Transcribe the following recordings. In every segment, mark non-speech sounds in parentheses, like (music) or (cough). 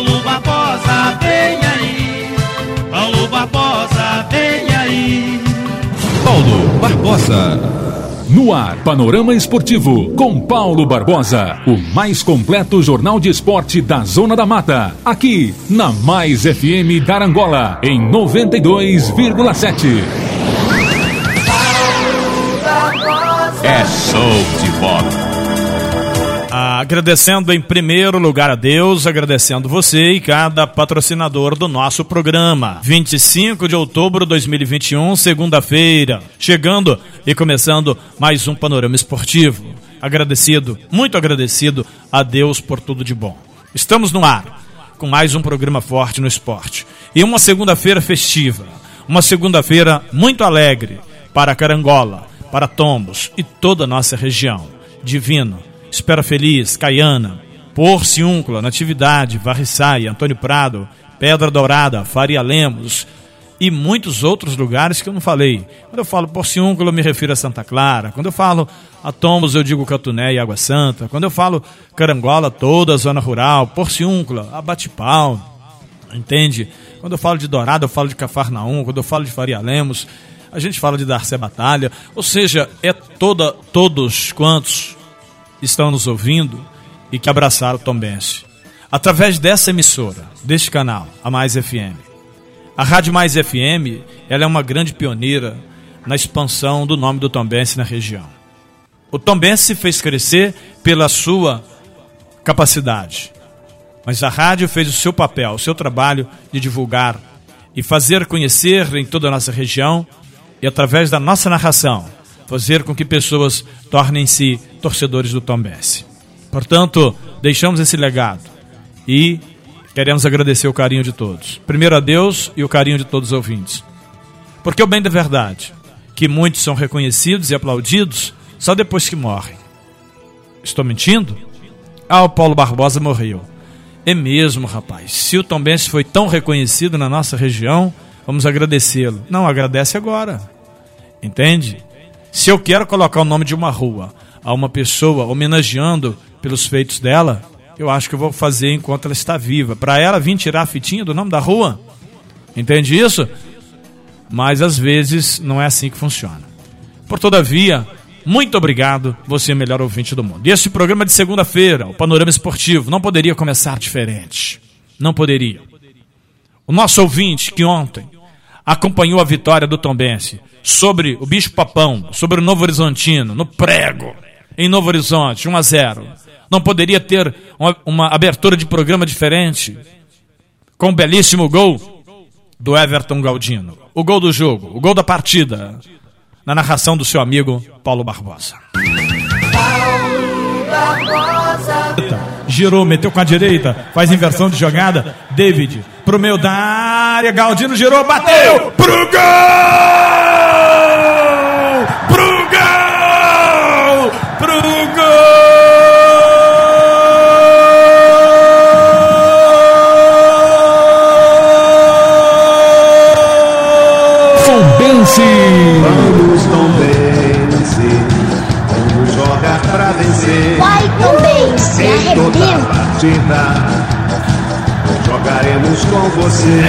Paulo Barbosa, vem aí. Paulo Barbosa, vem aí. Paulo Barbosa. No ar, Panorama Esportivo, com Paulo Barbosa, o mais completo jornal de esporte da Zona da Mata, aqui na Mais FM Carangola, em 92,7. É show de bola. Agradecendo em primeiro lugar a Deus, agradecendo você e cada patrocinador do nosso programa. 25 de outubro de 2021, segunda-feira, chegando e começando mais um panorama esportivo. Agradecido, muito agradecido a Deus por tudo de bom. Estamos no ar com mais um programa forte no esporte. E uma segunda-feira festiva, uma segunda-feira muito alegre para Carangola, para Tombos e toda a nossa região. Divino Espera Feliz, Caiana, Porciúncula, Natividade, Varriçaia, Antônio Prado, Pedra Dourada, Faria Lemos e muitos outros lugares que eu não falei. Quando eu falo Porciúncula, eu me refiro a Santa Clara. Quando eu falo a Tombos, eu digo Catuné e Água Santa. Quando eu falo Carangola, toda a zona rural, Porciúncula, Abatipau, entende? Quando eu falo de Dourado, eu falo de Cafarnaum. Quando eu falo de Faria Lemos, a gente fala de Darcé Batalha. Ou seja, é toda, todos quantos estão nos ouvindo e que abraçaram o Tombense. Através dessa emissora, deste canal, a Mais FM. A Rádio Mais FM, ela é uma grande pioneira na expansão do nome do Tombense na região. O Tombense se fez crescer pela sua capacidade. Mas a rádio fez o seu papel, o seu trabalho de divulgar e fazer conhecer em toda a nossa região e através da nossa narração fazer com que pessoas tornem-se torcedores do Tombense. Portanto, deixamos esse legado e queremos agradecer o carinho de todos. Primeiro a Deus e o carinho de todos os ouvintes. Porque o bem da verdade, que muitos são reconhecidos e aplaudidos só depois que morrem. Estou mentindo? Ah, o Paulo Barbosa morreu. É mesmo, rapaz. Se o Tombense foi tão reconhecido na nossa região, vamos agradecê-lo. Não, agradece agora. Entende? Se eu quero colocar o nome de uma rua a uma pessoa homenageando pelos feitos dela, eu acho que eu vou fazer enquanto ela está viva. Para ela vir tirar a fitinha do nome da rua. Entende isso? Mas às vezes não é assim que funciona. Por todavia, muito obrigado, você é o melhor ouvinte do mundo. E esse programa de segunda-feira, o Panorama Esportivo, não poderia começar diferente. Não poderia. O nosso ouvinte que ontem acompanhou a vitória do Tombense sobre o Bicho Papão, sobre o Novo Horizontino, no prego, em Novo Horizonte, 1 a 0. Não poderia ter uma, uma abertura de programa diferente com um belíssimo gol do Everton Galdino. O gol do jogo, o gol da partida, na narração do seu amigo Paulo Barbosa. Girou, meteu com a direita, faz inversão de jogada. David, pro meio da área, Galdino girou, bateu pro gol! Partida, jogaremos com você.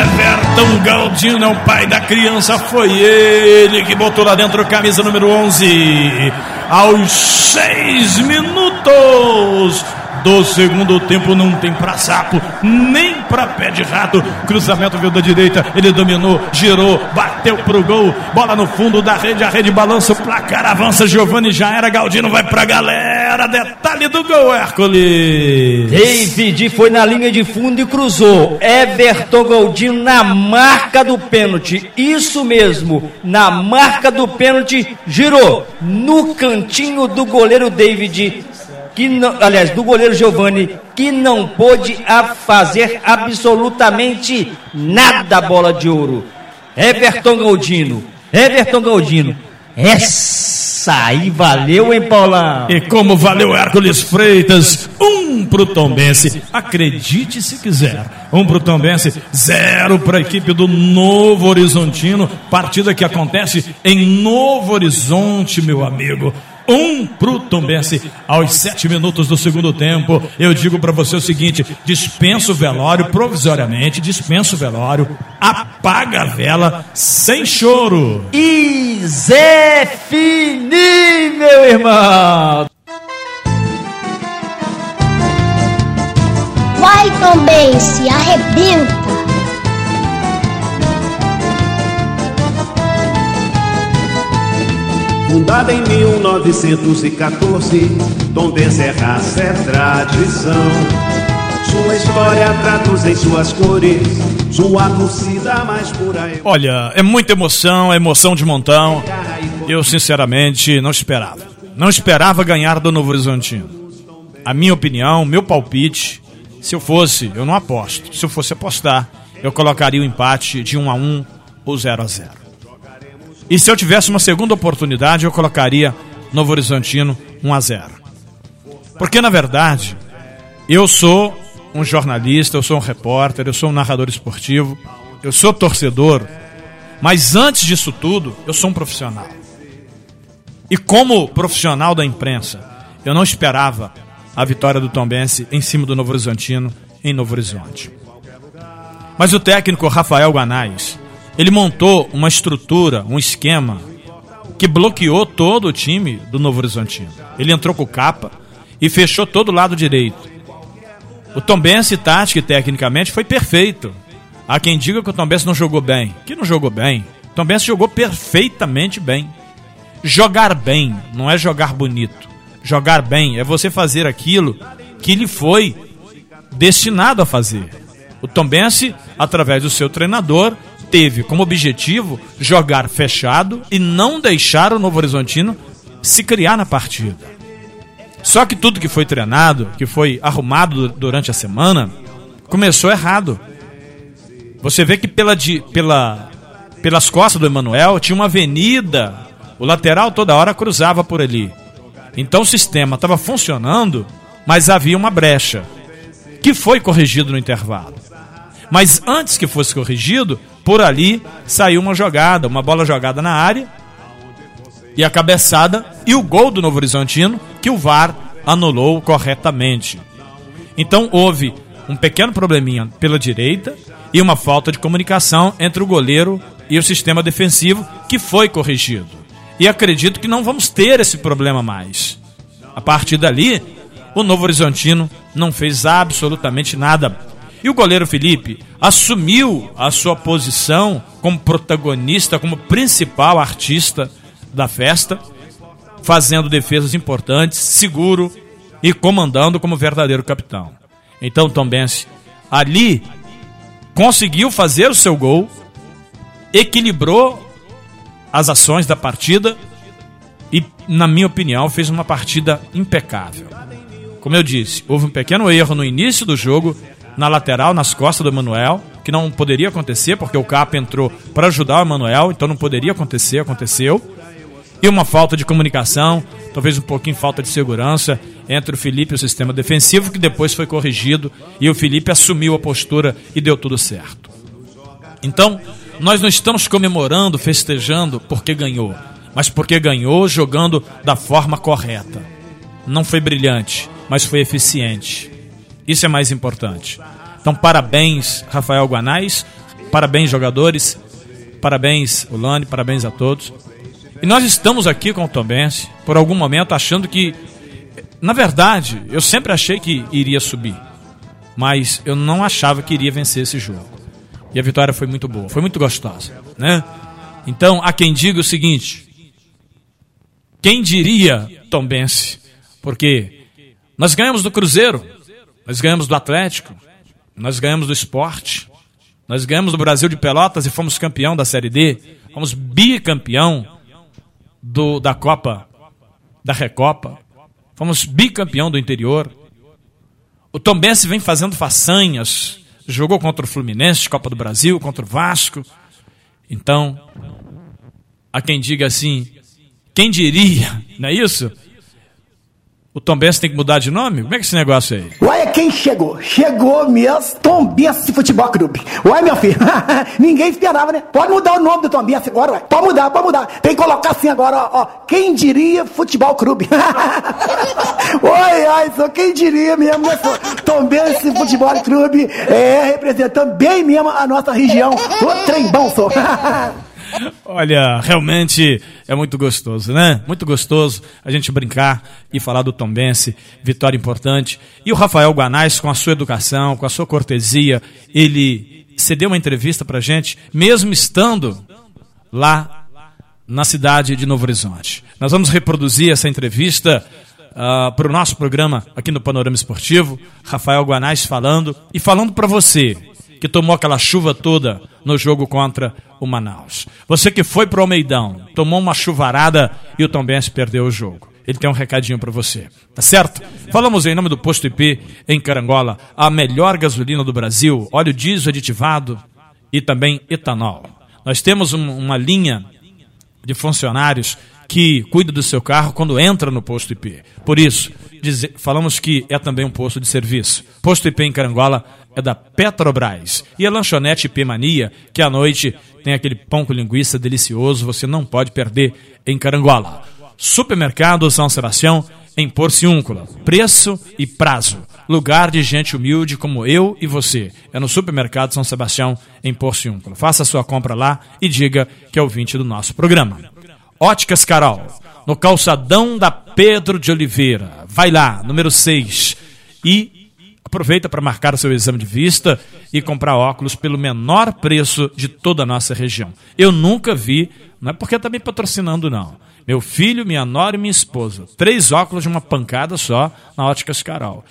Everton Galdino é o pai da criança, foi ele que botou lá dentro camisa número 11. Aos seis minutos do segundo tempo não tem pra sapo, nem pra pé de rato. Cruzamento veio da direita, ele dominou, girou, bateu pro gol. Bola no fundo da rede, a rede balança, o placar avança. Giovanni já era, Galdino vai pra galera. Detalhe do gol, Hércules. David foi na linha de fundo e cruzou. Everton Galdino na marca do pênalti. Isso mesmo, na marca do pênalti, girou no cantinho do goleiro David que não, aliás, do goleiro Giovani, que não pôde fazer absolutamente nada bola de ouro. Everton Galdino, Everton Galdino, essa aí valeu, hein, Paulão? E como valeu Hércules Freitas, um pro Tombense, acredite se quiser, um pro Tombense, zero para a equipe do Novo Horizontino, partida que acontece em Novo Horizonte, meu amigo. Um pro Tombense aos sete minutos do segundo tempo. Eu digo para você o seguinte: dispensa o velório provisoriamente, dispensa o velório, apaga a vela sem choro. E Zé Fini, meu irmão! Vai também, se arrebenta. Fundada em 1914, Tom Bezerraça é tradição. Sua história traduz em suas cores, sua torcida mais pura. Olha, é muita emoção, é emoção de montão. Eu, sinceramente, não esperava. Não esperava ganhar do Novo Horizontino. A minha opinião, meu palpite, se eu fosse, eu não aposto. Se eu fosse apostar, eu colocaria o empate de 1 a 1 ou 0 a 0. E se eu tivesse uma segunda oportunidade, eu colocaria Novo Horizontino 1 a 0. Porque na verdade, eu sou um jornalista, eu sou um repórter, eu sou um narrador esportivo, eu sou torcedor, mas antes disso tudo, eu sou um profissional. E como profissional da imprensa, eu não esperava a vitória do Tombense em cima do Novo Horizontino em Novo Horizonte. Mas o técnico Rafael Guanais, ele montou uma estrutura, um esquema que bloqueou todo o time do Novo Horizontino. Ele entrou com capa e fechou todo o lado direito. O Tombense, tática e tecnicamente, foi perfeito. Há quem diga que o Tombense não jogou bem. Que não jogou bem. O Tombense jogou perfeitamente bem. Jogar bem não é jogar bonito. Jogar bem é você fazer aquilo que lhe foi destinado a fazer. O Tombense, através do seu treinador, teve como objetivo jogar fechado e não deixar o Novo Horizontino se criar na partida. Só que tudo que foi treinado, que foi arrumado durante a semana, começou errado. Você vê que pela, pela, pelas costas do Emanuel tinha uma avenida, o lateral toda hora cruzava por ali. Então o sistema estava funcionando, mas havia uma brecha, que foi corrigido no intervalo. Mas antes que fosse corrigido, por ali saiu uma jogada, uma bola jogada na área e a cabeçada e o gol do Novo Horizontino que o VAR anulou corretamente. Então houve um pequeno probleminha pela direita e uma falta de comunicação entre o goleiro e o sistema defensivo que foi corrigido. E acredito que não vamos ter esse problema mais. A partir dali, o Novo Horizontino não fez absolutamente nada e o goleiro Felipe assumiu a sua posição como protagonista, como principal artista da festa, fazendo defesas importantes, seguro e comandando como verdadeiro capitão. Então Tom Benz ali conseguiu fazer o seu gol, equilibrou as ações da partida e, na minha opinião, fez uma partida impecável. Como eu disse, houve um pequeno erro no início do jogo na lateral, nas costas do Emanuel, que não poderia acontecer, porque o Capa entrou para ajudar o Emanuel, então não poderia acontecer, aconteceu. E uma falta de comunicação, talvez um pouquinho falta de segurança entre o Felipe e o sistema defensivo, que depois foi corrigido e o Felipe assumiu a postura e deu tudo certo. Então, nós não estamos comemorando, festejando porque ganhou, mas porque ganhou jogando da forma correta. Não foi brilhante, mas foi eficiente. Isso é mais importante. Então, parabéns, Rafael Guanais, parabéns, jogadores, parabéns, Ulane, parabéns a todos. E nós estamos aqui com o Tombense, por algum momento, achando que, na verdade, eu sempre achei que iria subir, mas eu não achava que iria vencer esse jogo. E a vitória foi muito boa, foi muito gostosa, né? Então, há quem diga o seguinte: quem diria Tombense? Porque nós ganhamos do Cruzeiro, nós ganhamos do Atlético, nós ganhamos do esporte, nós ganhamos do Brasil de Pelotas e fomos campeão da Série D, fomos bicampeão do, da Copa, da Recopa, fomos bicampeão do interior. O Tombense vem fazendo façanhas, jogou contra o Fluminense, Copa do Brasil, contra o Vasco. Então, há quem diga assim, quem diria, não é isso? O Tom Benz tem que mudar de nome? Como é que é esse negócio aí? Olha quem chegou. Chegou mesmo. Tom Benz Futebol Clube. Olha, meu filho. (laughs) Ninguém esperava, né? Pode mudar o nome do Tom Benz agora, ué. Pode mudar, pode mudar. Tem que colocar assim agora, ó. ó. Quem diria Futebol Clube? (laughs) oi, ai, só quem diria mesmo, né? Tom Benz Futebol Clube é representando bem mesmo a nossa região. O trem bom. (laughs) Olha, realmente é muito gostoso, né? Muito gostoso a gente brincar e falar do Tombense, vitória importante. E o Rafael Guanais, com a sua educação, com a sua cortesia, ele cedeu uma entrevista pra gente, mesmo estando lá na cidade de Novo Horizonte. Nós vamos reproduzir essa entrevista uh, para o nosso programa aqui no Panorama Esportivo. Rafael Guanais falando e falando para você que tomou aquela chuva toda no jogo contra o Manaus. Você que foi para o Almeidão, tomou uma chuvarada e o Tombense perdeu o jogo. Ele tem um recadinho para você, tá certo? Falamos em nome do Posto IP em Carangola, a melhor gasolina do Brasil, óleo diesel aditivado e também etanol. Nós temos um, uma linha de funcionários que cuida do seu carro quando entra no posto IP. Por isso, dizer, falamos que é também um posto de serviço. Posto IP em Carangola é da Petrobras. E a lanchonete IP Mania, que à noite tem aquele pão com linguiça delicioso, você não pode perder em Carangola. Supermercado São Sebastião em Porciúncula. Preço e prazo. Lugar de gente humilde como eu e você. É no Supermercado São Sebastião em Porciúncula. Faça sua compra lá e diga que é ouvinte do nosso programa. Óticas Carol, no calçadão da Pedro de Oliveira. Vai lá, número 6. E Aproveita para marcar o seu exame de vista e comprar óculos pelo menor preço de toda a nossa região. Eu nunca vi, não é porque está me patrocinando, não. Meu filho, minha nora e minha esposa. Três óculos de uma pancada só na Óticas Carol.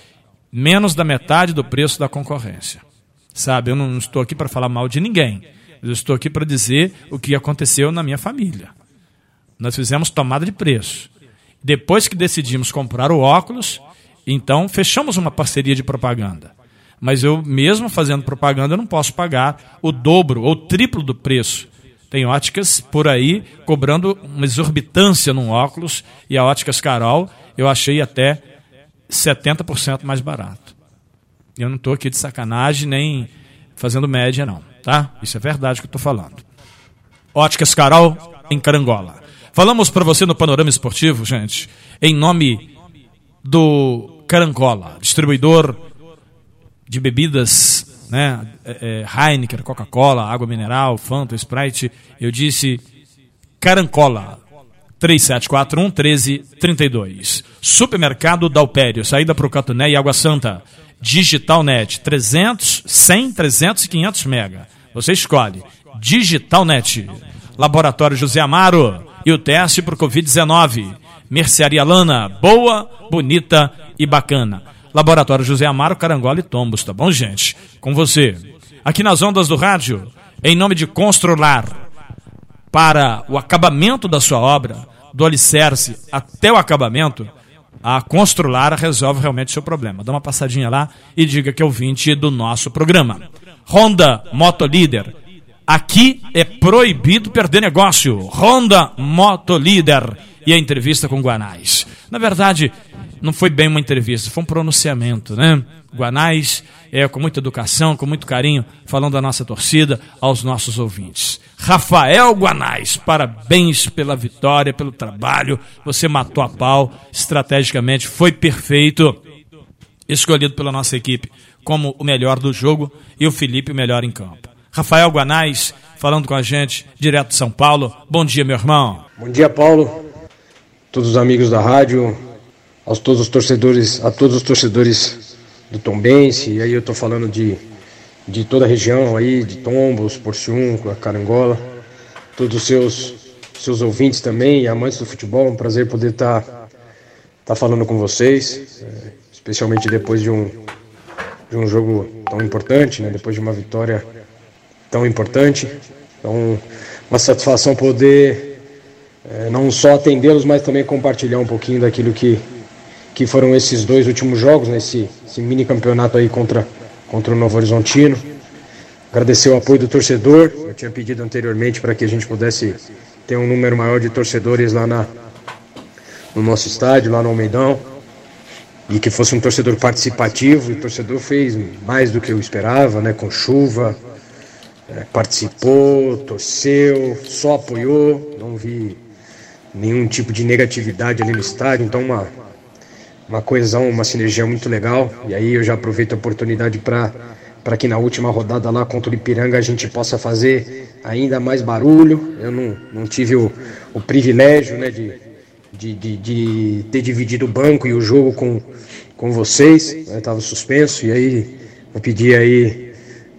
Menos da metade do preço da concorrência. Sabe, eu não estou aqui para falar mal de ninguém. Eu estou aqui para dizer o que aconteceu na minha família. Nós fizemos tomada de preço. Depois que decidimos comprar o óculos, então, fechamos uma parceria de propaganda. Mas eu, mesmo fazendo propaganda, eu não posso pagar o dobro ou triplo do preço. Tem óticas por aí cobrando uma exorbitância num óculos e a Óticas Carol eu achei até 70% mais barato. Eu não estou aqui de sacanagem nem fazendo média, não. Tá? Isso é verdade que eu estou falando. Óticas Carol em Carangola. Falamos para você no Panorama Esportivo, gente, em nome do Carangola, distribuidor de bebidas, né? É, é, Heineken, Coca-Cola, água mineral, Fanta, Sprite. Eu disse Carancola. 3741 1332. Supermercado Dalpério, saída para o Catuné e Água Santa. Digitalnet, 300, 100, 300 e 500 mega. Você escolhe. Digitalnet. Laboratório José Amaro e o teste para o Covid-19. Mercearia Lana, boa, bonita e bacana. Laboratório José Amaro, Carangola e Tombos, tá bom, gente? Com você. Aqui nas ondas do rádio, em nome de Constrular, para o acabamento da sua obra, do alicerce até o acabamento, a Constrular resolve realmente seu problema. Dá uma passadinha lá e diga que é ouvinte do nosso programa. Honda Motolíder. Aqui é proibido perder negócio. Honda Motolíder e a entrevista com Guanais. Na verdade, não foi bem uma entrevista, foi um pronunciamento, né? Guanais, é, com muita educação, com muito carinho, falando da nossa torcida aos nossos ouvintes. Rafael Guanais, parabéns pela vitória, pelo trabalho. Você matou a pau, estrategicamente, foi perfeito. Escolhido pela nossa equipe como o melhor do jogo e o Felipe o melhor em campo. Rafael Guanais, falando com a gente, direto de São Paulo. Bom dia, meu irmão. Bom dia, Paulo todos os amigos da rádio, aos todos os torcedores, a todos os torcedores do Tombense, e aí eu estou falando de, de toda a região aí, de Tombos, Porciúncula, Carangola, todos os seus, seus ouvintes também e amantes do futebol, um prazer poder estar tá, tá falando com vocês, é, especialmente depois de um, de um jogo tão importante, né, depois de uma vitória tão importante. Então, uma satisfação poder é, não só atendê-los, mas também compartilhar um pouquinho daquilo que, que foram esses dois últimos jogos, né, esse mini campeonato aí contra, contra o Novo Horizontino. Agradecer o apoio do torcedor, eu tinha pedido anteriormente para que a gente pudesse ter um número maior de torcedores lá na, no nosso estádio, lá no Almeidão. e que fosse um torcedor participativo. E o torcedor fez mais do que eu esperava, né? Com chuva, é, participou, torceu, só apoiou. Não vi nenhum tipo de negatividade ali no estádio. Então, uma, uma coesão, uma sinergia muito legal. E aí eu já aproveito a oportunidade para para que na última rodada lá contra o Ipiranga a gente possa fazer ainda mais barulho. Eu não, não tive o, o privilégio né, de, de, de, de, ter dividido o banco e o jogo com, com vocês. Estava né, suspenso e aí vou pedir aí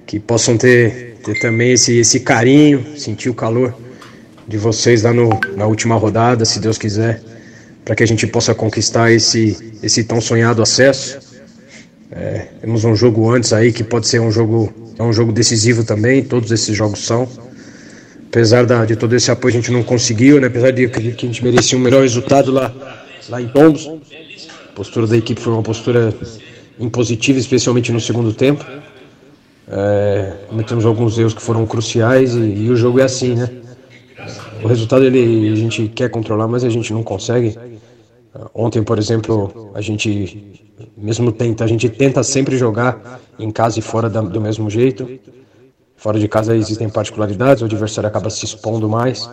que possam ter, ter também esse, esse carinho, sentir o calor de vocês lá no, na última rodada, se Deus quiser, para que a gente possa conquistar esse, esse tão sonhado acesso. É, temos um jogo antes aí que pode ser um jogo, é um jogo decisivo também, todos esses jogos são. Apesar da, de todo esse apoio a gente não conseguiu, né? apesar de que a gente merecia um melhor resultado lá, lá em Tombos. A postura da equipe foi uma postura impositiva, especialmente no segundo tempo. É, cometemos alguns erros que foram cruciais e, e, o jogo é assim, né? O resultado ele, a gente quer controlar, mas a gente não consegue. Ontem, por exemplo, a gente mesmo tenta, a gente tenta sempre jogar em casa e fora da, do mesmo jeito. Fora de casa existem particularidades, o adversário acaba se expondo mais.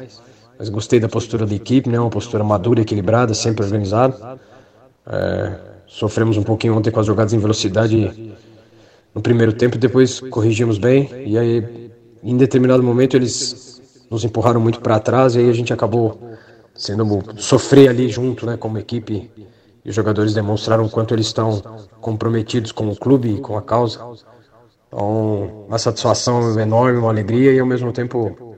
Mas gostei da postura da equipe, né? Uma postura madura, equilibrada, sempre organizada. É, sofremos um pouquinho ontem com as jogadas em velocidade no primeiro tempo, depois corrigimos bem. E aí, em determinado momento, eles nos empurraram muito para trás e aí a gente acabou sendo sofrer ali junto, né? Como equipe e os jogadores demonstraram o quanto eles estão comprometidos com o clube e com a causa. Então, uma satisfação enorme, uma alegria e ao mesmo tempo,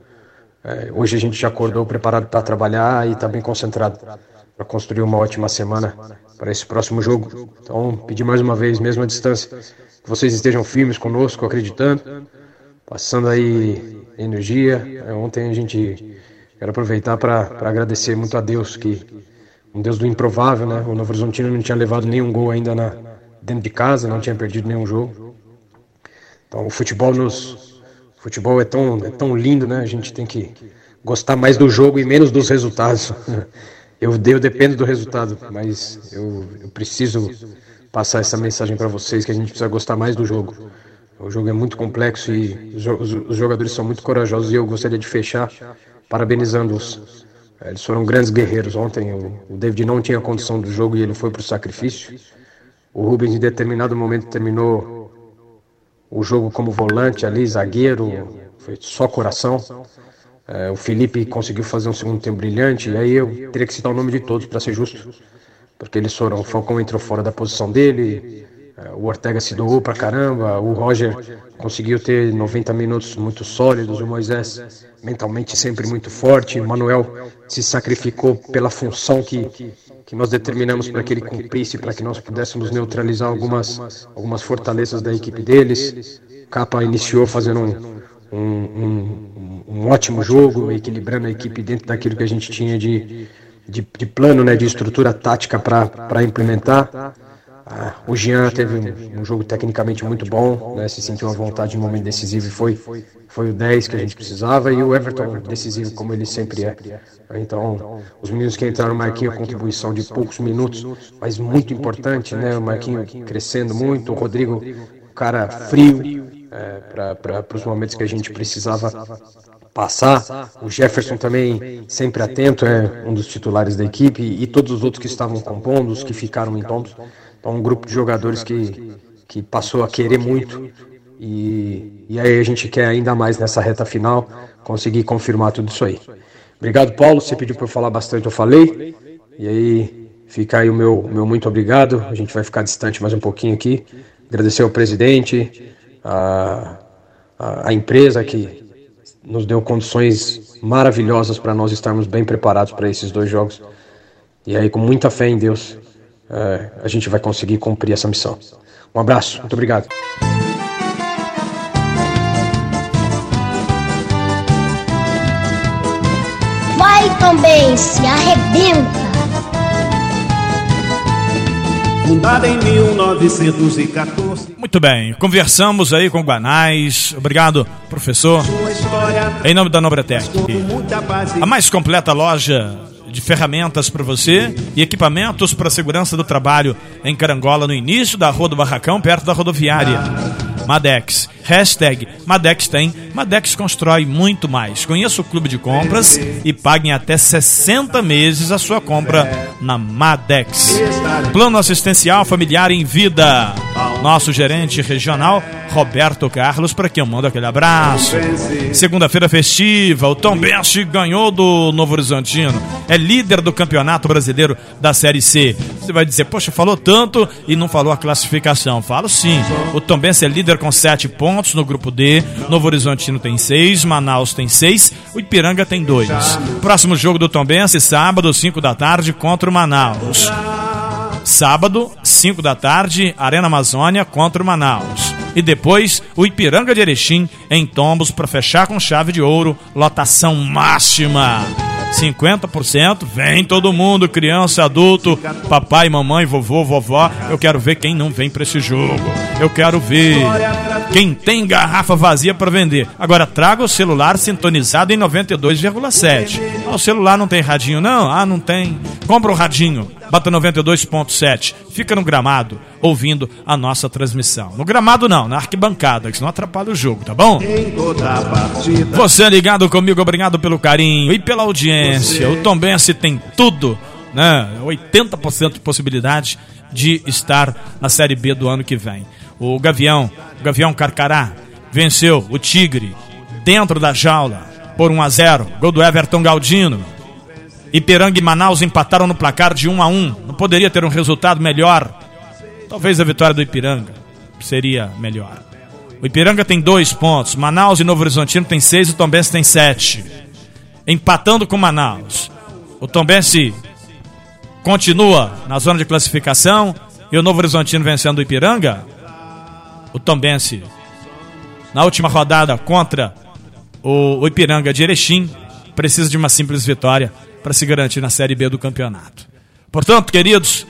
é, hoje a gente já acordou preparado para trabalhar e está bem concentrado para construir uma ótima semana para esse próximo jogo. Então, pedir mais uma vez, mesmo à distância, que vocês estejam firmes conosco, acreditando, passando aí energia. É, ontem a gente quero aproveitar para agradecer muito a Deus que um Deus do improvável, né? O Novo Horizontino não tinha levado nenhum gol ainda na, dentro de casa, não tinha perdido nenhum jogo. Então o futebol nos o futebol é tão é tão lindo, né? A gente tem que gostar mais do jogo e menos dos resultados. (laughs) Eu, eu dependo do resultado, mas eu, eu preciso passar essa mensagem para vocês que a gente precisa gostar mais do jogo. O jogo é muito complexo e os, jogadores são muito corajosos e eu gostaria de fechar parabenizando-os eles foram grandes guerreiros. Ontem o David não tinha condição do jogo e ele foi para o sacrifício. O Rubens, em determinado momento, terminou o jogo como volante ali, zagueiro, foi só coração. É, o Felipe conseguiu fazer um segundo tempo brilhante. E aí eu teria que citar o nome de todos para ser justo, porque eles foram. O Falcão entrou fora da posição dele. É, o Ortega se doou pra caramba, o Roger conseguiu ter 90 minutos muito sólidos, o Moisés mentalmente sempre muito forte, o Manuel se sacrificou pela função que, que nós determinamos para que ele cumprisse, para que nós pudéssemos neutralizar algumas, algumas fortalezas da equipe deles. Capa iniciou fazendo um, um, um, um ótimo jogo, equilibrando a equipe dentro daquilo que a gente tinha de, de, de plano, né, de estrutura tática para implementar. Ah, o Jean teve um, um, jogo tecnicamente muito bom, né, se sentiu à vontade em momento decisivo e foi, foi o 10 que a gente precisava e o Everton decisivo como ele sempre é. Então, os meninos que entraram, o Marquinhos, contribuição de poucos minutos, mas muito importante, né? O Marquinhos crescendo muito, o Rodrigo, cara frio é, para os momentos que a gente precisava passar. O Jefferson também sempre atento, é um dos titulares da equipe e todos os outros que estavam compondo, os que ficaram em tombos. Então, um grupo de jogadores que, que passou a querer muito e, e aí a gente quer ainda mais nessa reta final conseguir confirmar tudo isso aí. Obrigado, Paulo. Você pediu para eu falar bastante, eu falei. E aí fica aí o meu, meu muito obrigado. A gente vai ficar distante mais um pouquinho aqui. Agradecer ao presidente, a, a, a empresa que nos deu condições maravilhosas para nós estarmos bem preparados para esses dois jogos. E aí, com muita fé em Deus, é, a gente vai conseguir cumprir essa missão. Um abraço, muito obrigado. Vai também, se arrebenta. Fundada em 1914. Muito bem, conversamos aí com o Guanais. Obrigado, professor. Em nome da Nobretec. A mais completa loja de ferramentas para você e equipamentos para segurança do trabalho em Carangola, no início da Rua do Barracão, perto da rodoviária. Madex. Hashtag Madex tem. Madex constrói muito mais. Conheça o clube de compras e pague em até 60 meses a sua compra na Madex. Plano assistencial familiar em vida. Nosso gerente regional, Roberto Carlos, para quem eu mando aquele abraço. Segunda-feira festiva, o Tom Bench ganhou do Novo Horizontino. É líder do Campeonato Brasileiro da Série C. Você vai dizer, poxa, falou tanto e não falou a classificação. Falo sim. O Tom Bench é líder com 7 pontos no grupo D. Novo Horizontino tem 6, Manaus tem 6, o Ipiranga tem 2. Próximo jogo do Tom Bench, sábado, 5 da tarde, contra o Manaus. Sábado, 5 da tarde, Arena Amazônia contra o Manaus. E depois, o Ipiranga de Erechim em Tombos para fechar com chave de ouro, lotação máxima. 50%, vem todo mundo, criança, adulto, papai, mamãe, vovô, vovó. Eu quero ver quem não vem para esse jogo. Eu quero ver quem tem garrafa vazia para vender. Agora traga o celular sintonizado em 92,7. Ah, o celular não tem radinho não? Ah, não tem. Compra o radinho. Bota 92.7. Fica no gramado ouvindo a nossa transmissão. No gramado não, na arquibancada, que senão atrapalha o jogo, tá bom? Você é ligado comigo, obrigado pelo carinho e pela audiência. O Tom Bense tem tudo, né? 80% de possibilidade de estar na Série B do ano que vem. O Gavião, o Gavião Carcará, venceu o Tigre dentro da jaula por 1 a 0. Gol do Everton Galdino. Ipiranga e Manaus empataram no placar de 1 a 1. Não poderia ter um resultado melhor. Talvez a vitória do Ipiranga seria melhor. O Ipiranga tem dois pontos. Manaus e Novo Horizontino tem seis. O Tombense tem sete. Empatando com Manaus. O Tombense continua na zona de classificação. E o Novo Horizontino vencendo o Ipiranga. O Tombense na última rodada contra o, o Ipiranga de Erechim precisa de uma simples vitória para se garantir na Série B do campeonato. Portanto, queridos,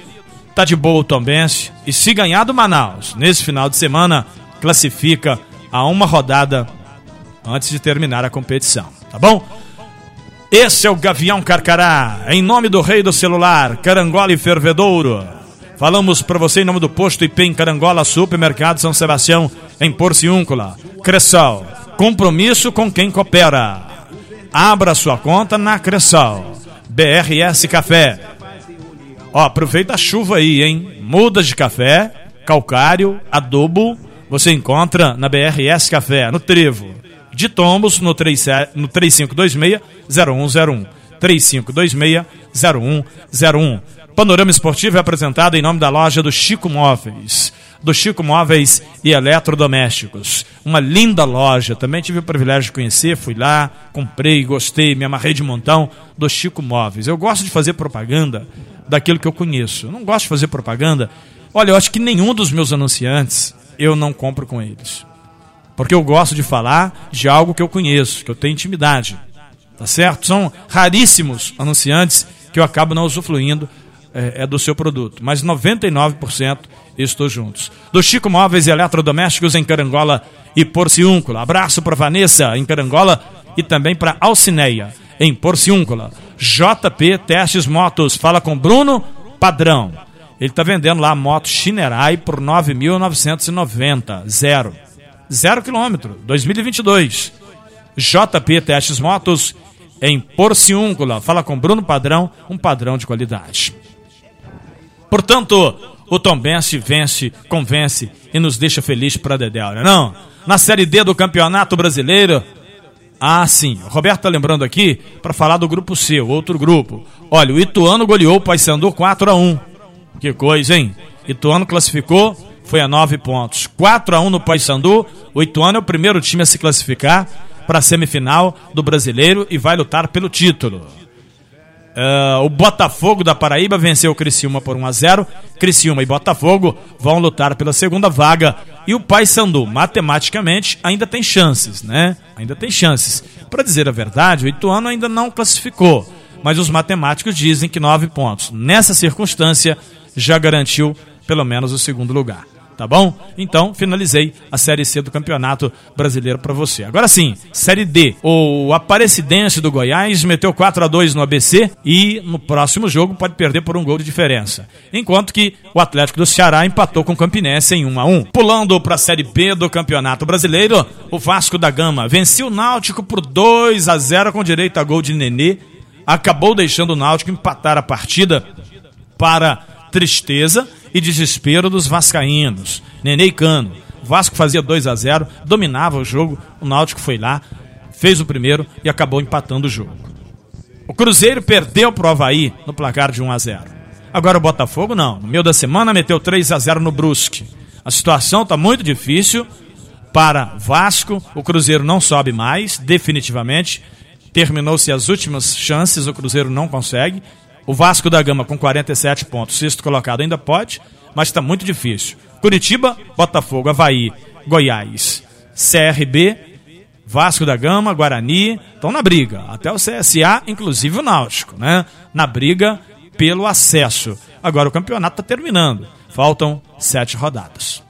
tá de boa o Tombense e se ganhar do Manaus nesse final de semana, classifica a uma rodada antes de terminar a competição, tá bom? Esse é o Gavião Carcará, em nome do rei do celular, Carangola e Fervedouro. Falamos para você em nome do posto IP Carangola, Supermercado São Sebastião, em Porciúncula. Cressal, compromisso com quem coopera. Abra sua conta na Cressal. BRS Café. Ó, aproveita a chuva aí, hein? Mudas de café, calcário, adubo, você encontra na BRS Café, no Trevo. De Tombos, no, 3, no 3526-0101. 3526-0101. Panorama Esportivo é apresentado em nome da loja do Chico Móveis. Do Chico Móveis e Eletrodomésticos. Uma linda loja. Também tive o privilégio de conhecer, fui lá, comprei, gostei, me amarrei de montão do Chico Móveis. Eu gosto de fazer propaganda daquilo que eu conheço. Eu não gosto de fazer propaganda. Olha, eu acho que nenhum dos meus anunciantes eu não compro com eles. Porque eu gosto de falar de algo que eu conheço, que eu tenho intimidade. Tá certo? São raríssimos anunciantes que eu acabo não usufruindo é, é do seu produto. Mas 99% estou juntos. Do Chico Móveis e Eletrodomésticos em Carangola e Porciúncula. Abraço para Vanessa em Carangola e também para Alcineia em Porciúncula. JP Testes Motos. Fala com Bruno Padrão. Ele está vendendo lá a moto Shinerai por 9.990. Zero. Zero quilômetro. 2022. JP Testes Motos em Porciúncula. Fala com Bruno Padrão, um padrão de qualidade. Portanto, o Tom Bense vence, convence e nos deixa feliz para Dedéu, não, é não? Na Série D do Campeonato Brasileiro, ah, sim. Roberto tá lembrando aqui para falar do grupo C, outro grupo. Olha, o Ituano goleou o Paysandu 4 a 1. Que coisa, hein? Ituano classificou, foi a 9 pontos. 4 a 1 no Paysandu. O Ituano é o primeiro time a se classificar para a semifinal do Brasileiro e vai lutar pelo título. Uh, o Botafogo da Paraíba venceu o Criciúma por 1 a 0. Criciúma e Botafogo vão lutar pela segunda vaga. E o Paysandu, matematicamente, ainda tem chances, né? Ainda tem chances. Para dizer a verdade, o Ituano ainda não classificou. Mas os matemáticos dizem que nove pontos. Nessa circunstância, já garantiu pelo menos o segundo lugar. Tá bom? Então, finalizei a Série C do Campeonato Brasileiro para você. Agora sim, Série D. O Aparecidense do Goiás meteu 4 a 2 no ABC e no próximo jogo pode perder por um gol de diferença. Enquanto que o Atlético do Ceará empatou com o Campinense em 1 a 1. Pulando para a Série B do Campeonato Brasileiro, o Vasco da Gama venceu o Náutico por 2 a 0 com direito a gol de Nenê. Acabou deixando o Náutico empatar a partida para tristeza e desespero dos vascaínos. Nenê e Cano. O Vasco fazia 2 a 0 dominava o jogo, o Náutico foi lá, fez o primeiro e acabou empatando o jogo. O Cruzeiro perdeu pro Havaí no placar de 1 a 0 Agora o Botafogo não. No meio da semana meteu 3 a 0 no Brusque. A situação está muito difícil para Vasco. O Cruzeiro não sobe mais, definitivamente. Terminou-se as últimas chances, o Cruzeiro não consegue. O Vasco da Gama com 47 pontos, sexto colocado ainda pode, mas está muito difícil. Curitiba, Botafogo, Havaí, Goiás, CRB, Vasco da Gama, Guarani, estão na briga. Até o CSA, inclusive o Náutico, né? Na briga pelo acesso. Agora o campeonato está terminando. Faltam sete rodadas.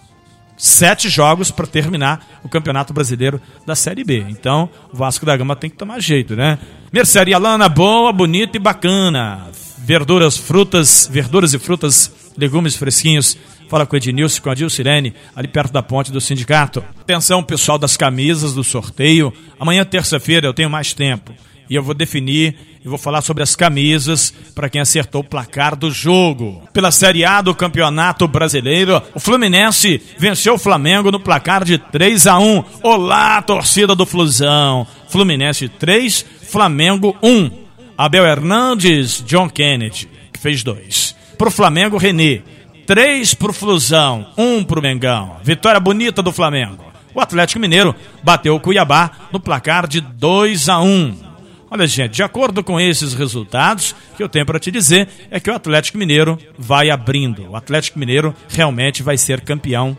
Sete jogos para terminar o Campeonato Brasileiro da Série B. Então, o Vasco da Gama tem que tomar jeito, né? Mercearia Lana, boa, bonita e bacana verduras, frutas, verduras e frutas, legumes fresquinhos. Fala com o Ednilson, com a Dilcirene, ali perto da ponte do sindicato. Atenção, pessoal das camisas do sorteio. Amanhã, terça-feira, eu tenho mais tempo. E eu vou definir e vou falar sobre as camisas para quem acertou o placar do jogo. Pela Série A do Campeonato Brasileiro, o Fluminense venceu o Flamengo no placar de 3 a 1. Olá, torcida do Flusão. Fluminense 3, Flamengo 1. Abel Hernandes, John Kennedy, que fez dois. Pro Flamengo, René. Três pro Flusão, um pro Mengão. Vitória bonita do Flamengo. O Atlético Mineiro bateu o Cuiabá no placar de 2 a 1. Olha, gente, de acordo com esses resultados, o que eu tenho para te dizer é que o Atlético Mineiro vai abrindo. O Atlético Mineiro realmente vai ser campeão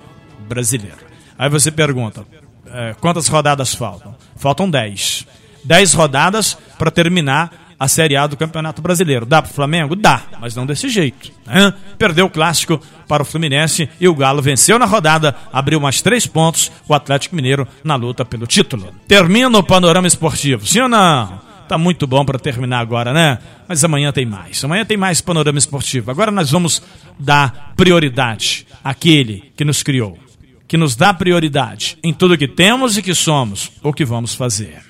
brasileiro. Aí você pergunta, é, quantas rodadas faltam? Faltam 10. 10 rodadas para terminar a Série A do Campeonato Brasileiro. Dá para o Flamengo? Dá, mas não desse jeito. Né? Perdeu o clássico para o Fluminense e o Galo venceu na rodada, abriu mais três pontos, o Atlético Mineiro na luta pelo título. Termina o panorama esportivo, sim ou não? Tá muito bom para terminar agora, né? Mas amanhã tem mais. Amanhã tem mais panorama esportivo. Agora nós vamos dar prioridade àquele que nos criou, que nos dá prioridade em tudo que temos e que somos, ou que vamos fazer.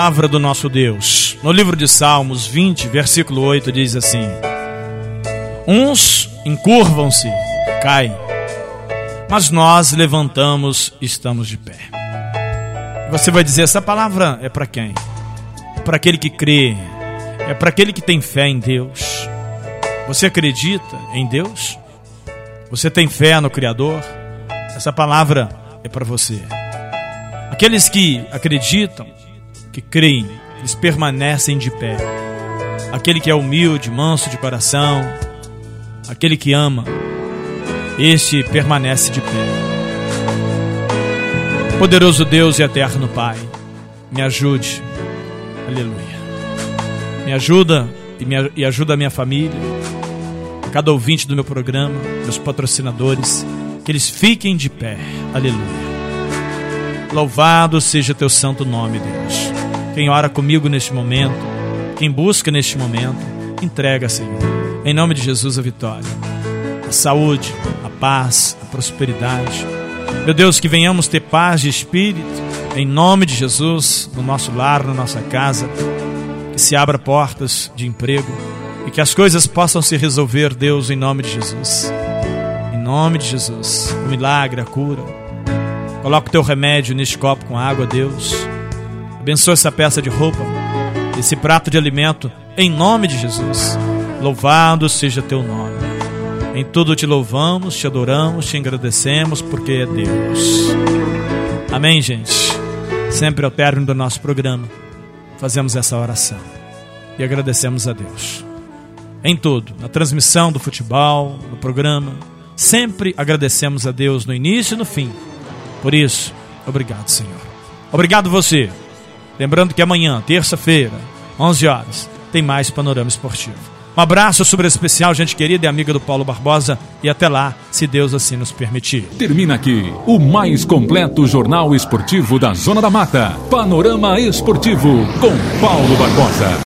Palavra do nosso Deus. No livro de Salmos 20, versículo 8, diz assim: Uns encurvam-se, caem, mas nós levantamos e estamos de pé. Você vai dizer: essa palavra é para quem? É para aquele que crê, é para aquele que tem fé em Deus. Você acredita em Deus? Você tem fé no Criador? Essa palavra é para você. Aqueles que acreditam, que creem, eles permanecem de pé. Aquele que é humilde, manso de coração, aquele que ama, este permanece de pé. Poderoso Deus e eterno Pai, me ajude, aleluia. Me ajuda e, me, e ajuda a minha família, cada ouvinte do meu programa, meus patrocinadores, que eles fiquem de pé, aleluia. Louvado seja teu santo nome, Deus. Quem ora comigo neste momento, quem busca neste momento, entrega, Senhor. Em nome de Jesus, a vitória, a saúde, a paz, a prosperidade. Meu Deus, que venhamos ter paz de espírito, em nome de Jesus, no nosso lar, na nossa casa. Que se abra portas de emprego e que as coisas possam se resolver, Deus, em nome de Jesus. Em nome de Jesus, o milagre, a cura. Coloca o teu remédio neste copo com água, Deus Abençoa essa peça de roupa, esse prato de alimento, em nome de Jesus. Louvado seja teu nome. Em tudo te louvamos, te adoramos, te agradecemos, porque é Deus. Amém, gente? Sempre ao término do nosso programa, fazemos essa oração e agradecemos a Deus. Em tudo, na transmissão do futebol, no programa, Sempre agradecemos a Deus no início e no fim. Por isso, obrigado, Senhor. Obrigado você. Lembrando que amanhã, terça-feira, 11 horas, tem mais Panorama Esportivo. Um abraço super especial, gente querida e amiga do Paulo Barbosa. E até lá, se Deus assim nos permitir. Termina aqui o mais completo jornal esportivo da Zona da Mata. Panorama Esportivo com Paulo Barbosa.